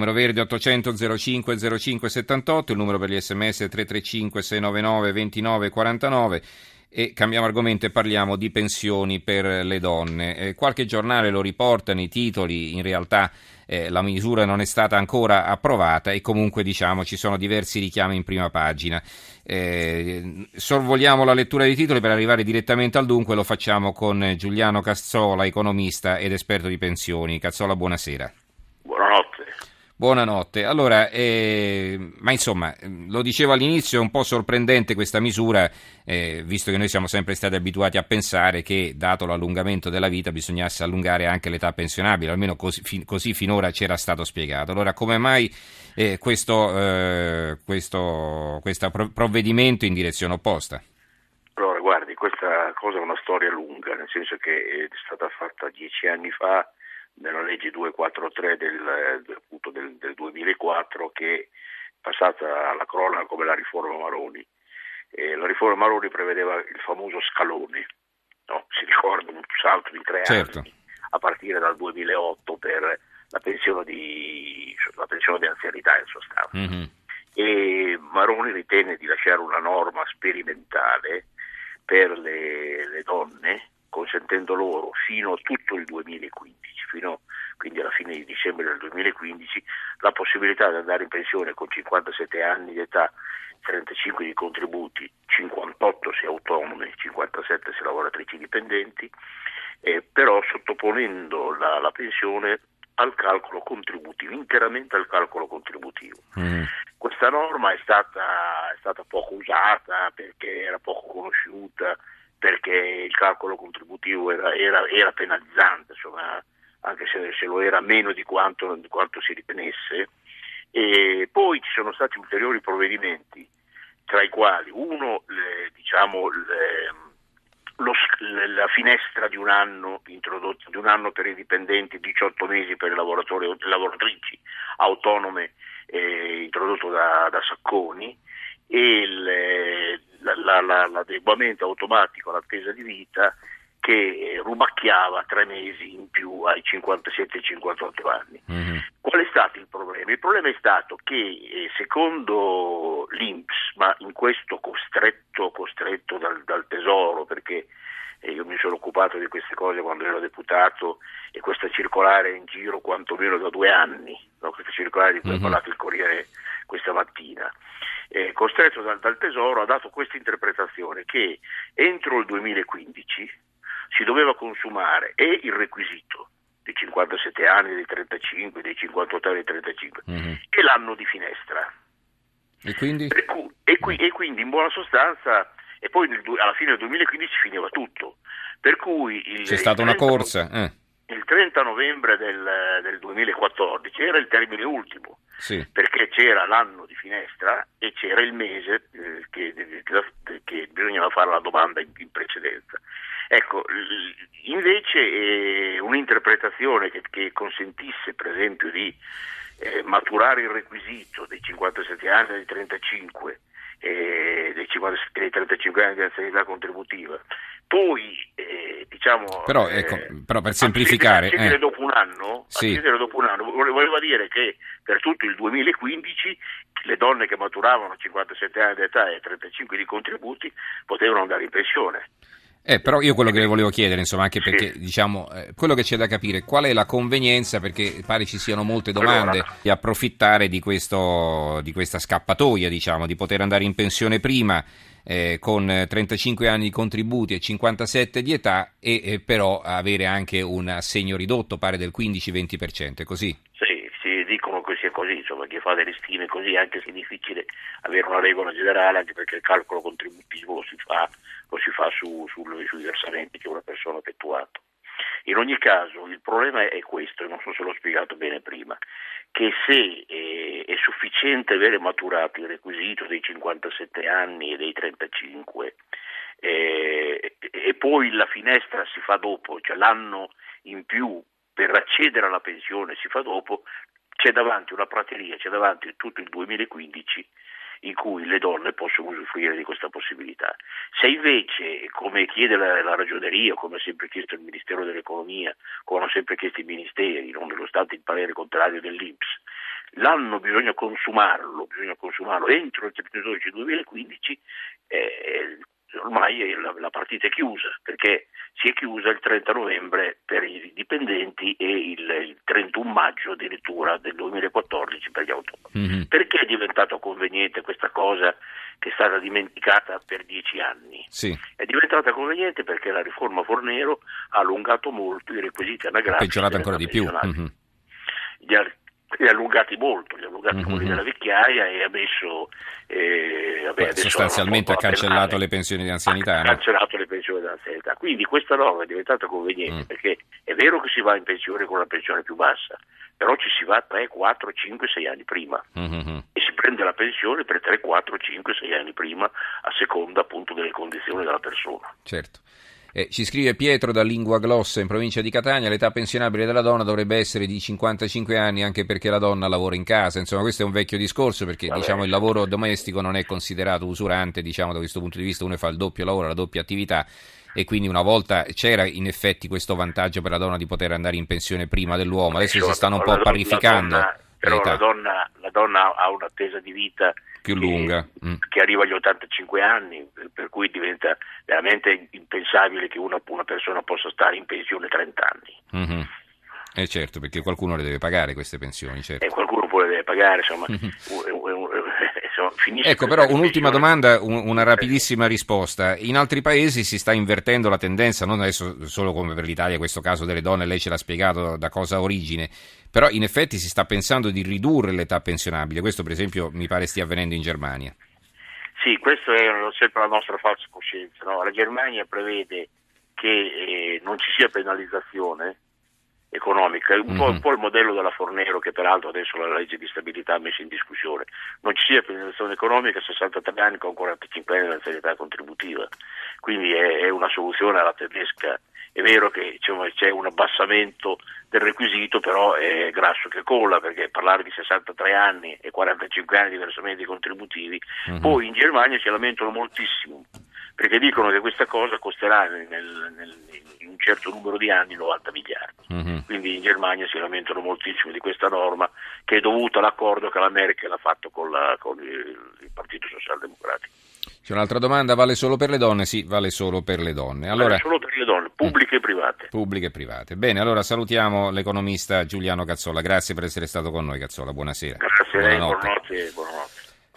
numero verde 800 05 05 78, il numero per gli sms 335 699 29 49 e cambiamo argomento e parliamo di pensioni per le donne. Eh, qualche giornale lo riporta nei titoli, in realtà eh, la misura non è stata ancora approvata e comunque diciamo ci sono diversi richiami in prima pagina. Eh, sorvoliamo la lettura dei titoli per arrivare direttamente al dunque, lo facciamo con Giuliano Cazzola, economista ed esperto di pensioni. Cazzola, buonasera. Buonanotte. Allora, eh, ma insomma, lo dicevo all'inizio, è un po' sorprendente questa misura, eh, visto che noi siamo sempre stati abituati a pensare che, dato l'allungamento della vita, bisognasse allungare anche l'età pensionabile, almeno così, fi, così finora c'era stato spiegato. Allora, come mai eh, questo, eh, questo, questo provvedimento in direzione opposta? Allora, guardi, questa cosa è una storia lunga, nel senso che è stata fatta dieci anni fa nella legge 243 del, appunto del, del 2004 che è passata alla cronaca come la riforma Maroni. E la riforma Maroni prevedeva il famoso scalone, no? si ricorda un salto di tre certo. anni a partire dal 2008 per la pensione di, la pensione di anzianità in sostanza. Mm-hmm. E Maroni ritenne di lasciare una norma sperimentale per le, le donne consentendo loro fino a tutto il 2015, fino quindi dicembre del 2015, la possibilità di andare in pensione con 57 anni di età, 35 di contributi, 58 se autonome, 57 se lavoratrici dipendenti, eh, però sottoponendo la, la, pensione al calcolo contributivo, interamente al calcolo contributivo. Mm. Questa norma è stata, è stata poco usata perché era poco conosciuta, perché il calcolo contributivo era, era, era penalizzante, insomma, anche se, se, lo era meno di quanto, di quanto si ritenesse. E poi ci sono stati ulteriori provvedimenti, tra i quali uno, le, diciamo, le, lo, la finestra di un anno introdotta di un anno per i dipendenti, 18 mesi per le lavoratrici autonome eh, introdotto da, da Sacconi e il, la, la, l'adeguamento automatico all'attesa di vita che rubacchiava tre mesi in più ai 57-58 anni. Mm-hmm. Qual è stato il problema? Il problema è stato che eh, secondo l'Inps, ma in questo costretto, costretto dal, dal Tesoro, perché eh, io mi sono occupato di queste cose quando ero deputato e questa circolare è in giro quantomeno da due anni, no? questa circolare di cui mm-hmm. ha parlato il Corriere questa mattina eh, costretto dal, dal Tesoro, ha dato questa interpretazione che entro il 2015 si doveva consumare e il requisito dei 57 anni, dei 35, dei 58 anni, dei 35 mm-hmm. e l'anno di finestra. E quindi? Cui, e, qui, e quindi in buona sostanza, e poi nel, alla fine del 2015 finiva tutto. Per cui il, C'è stata una corsa. Eh. Il 30 novembre del, del 2014 era il termine ultimo sì. perché c'era l'anno di finestra e c'era il mese eh, che, che, che, bisognava fare la domanda in, in precedenza. Ecco, invece eh, un'interpretazione che, che, consentisse per esempio di eh, maturare il requisito dei 57 anni e dei 35 eh, dei, 57, dei 35 anni di anzianità contributiva poi, eh, diciamo... Però, ecco, eh, però per semplificare... Accedere, eh. dopo un anno, sì. dopo un anno, voleva dire che per tutto il 2015 le donne che maturavano 57 anni di età e 35 di contributi potevano andare in pensione. Eh, però io quello che le volevo chiedere, insomma, anche perché sì. diciamo, eh, quello che c'è da capire, qual è la convenienza, perché pare ci siano molte domande, allora. di approfittare di, questo, di questa scappatoia, diciamo, di poter andare in pensione prima eh, con 35 anni di contributi e 57 di età e eh, però avere anche un assegno ridotto, pare del 15-20%, è così? Sì, sì, dicono che chi fa delle stime così, anche se è difficile avere una regola generale, anche perché il calcolo contributivo lo si fa, lo si fa su, su, sui versamenti che una persona ha effettuato. In ogni caso il problema è questo, non so se l'ho spiegato bene prima, che se eh, è sufficiente avere maturato il requisito dei 57 anni e dei 35 eh, e poi la finestra si fa dopo, cioè l'anno in più per accedere alla pensione si fa dopo, c'è davanti una prateria, c'è davanti tutto il 2015 in cui le donne possono usufruire di questa possibilità. Se invece, come chiede la, la ragioneria, come ha sempre chiesto il Ministero dell'Economia, come hanno sempre chiesto i ministeri, non nonostante il parere contrario dell'Inps, l'anno bisogna consumarlo, bisogna consumarlo entro il 12 2015, eh, ormai la, la, partita è chiusa perché si è chiusa il 30 novembre per i dipendenti e il, il 31 maggio addirittura del 2014 per gli autonomi. Mm-hmm. Perché è diventato conveniente questa cosa che è stata dimenticata per dieci anni? Sì. È diventata conveniente perché la riforma Fornero ha allungato molto i requisiti anagrafici. Peggiorato ancora di più. Mm-hmm li ha allungati molto, li ha allungati mm-hmm. quelli della vecchiaia e ha messo... Eh, vabbè, sostanzialmente ha cancellato le pensioni di anzianità. Ha no? cancellato le pensioni di anzianità. Quindi questa norma è diventata conveniente mm. perché è vero che si va in pensione con la pensione più bassa, però ci si va 3, 4, 5, 6 anni prima mm-hmm. e si prende la pensione per 3, 4, 5, 6 anni prima a seconda appunto delle condizioni della persona. Certo. Eh, ci scrive Pietro da Lingua Glossa in provincia di Catania, l'età pensionabile della donna dovrebbe essere di 55 anni anche perché la donna lavora in casa, insomma questo è un vecchio discorso perché diciamo, il lavoro domestico non è considerato usurante, diciamo, da questo punto di vista uno fa il doppio lavoro, la doppia attività e quindi una volta c'era in effetti questo vantaggio per la donna di poter andare in pensione prima dell'uomo, adesso si stanno un po' parificando. Donna, però la donna, la donna ha un'attesa di vita più lunga. Mm. Che arriva agli 85 anni, per cui diventa veramente impensabile che una, una persona possa stare in pensione 30 anni. Mm-hmm. Eh certo, perché qualcuno le deve pagare queste pensioni. Certo. E eh, qualcuno poi le deve pagare, insomma. ecco, però un'ultima domanda, una rapidissima risposta. In altri paesi si sta invertendo la tendenza, non adesso solo come per l'Italia, questo caso delle donne, lei ce l'ha spiegato da cosa origine, però in effetti si sta pensando di ridurre l'età pensionabile. Questo per esempio mi pare stia avvenendo in Germania. Sì, questa è sempre la nostra falsa coscienza. No? La Germania prevede che eh, non ci sia penalizzazione economica, un, mm-hmm. po', un, mhm. po', il modello della Fornero che peraltro adesso la legge di stabilità ha messo in discussione, non ci sia penalizzazione economica a 63 anni con 45 anni di anzianità contributiva, quindi è, è, una soluzione alla tedesca, è vero che diciamo, c'è un abbassamento del requisito, però è grasso che colla perché parlare di 63 anni e 45 anni di versamenti contributivi, mm-hmm. poi in Germania si lamentano moltissimo perché dicono che questa cosa costerà nel, nel, in un certo numero di anni 90 miliardi. Mm-hmm. Quindi in Germania si lamentano moltissimo di questa norma che è dovuta all'accordo che la Merkel ha fatto con, la, con il, il, Partito Socialdemocratico. C'è un'altra domanda, vale solo per le donne? Sì, vale solo per le donne. Allora... Vale solo per le donne, pubbliche mm. e private. Pubbliche e private. Bene, allora salutiamo l'economista Giuliano Cazzola. Grazie per essere stato con noi, Cazzola. Buonasera. Grazie a lei, buonanotte. buonanotte.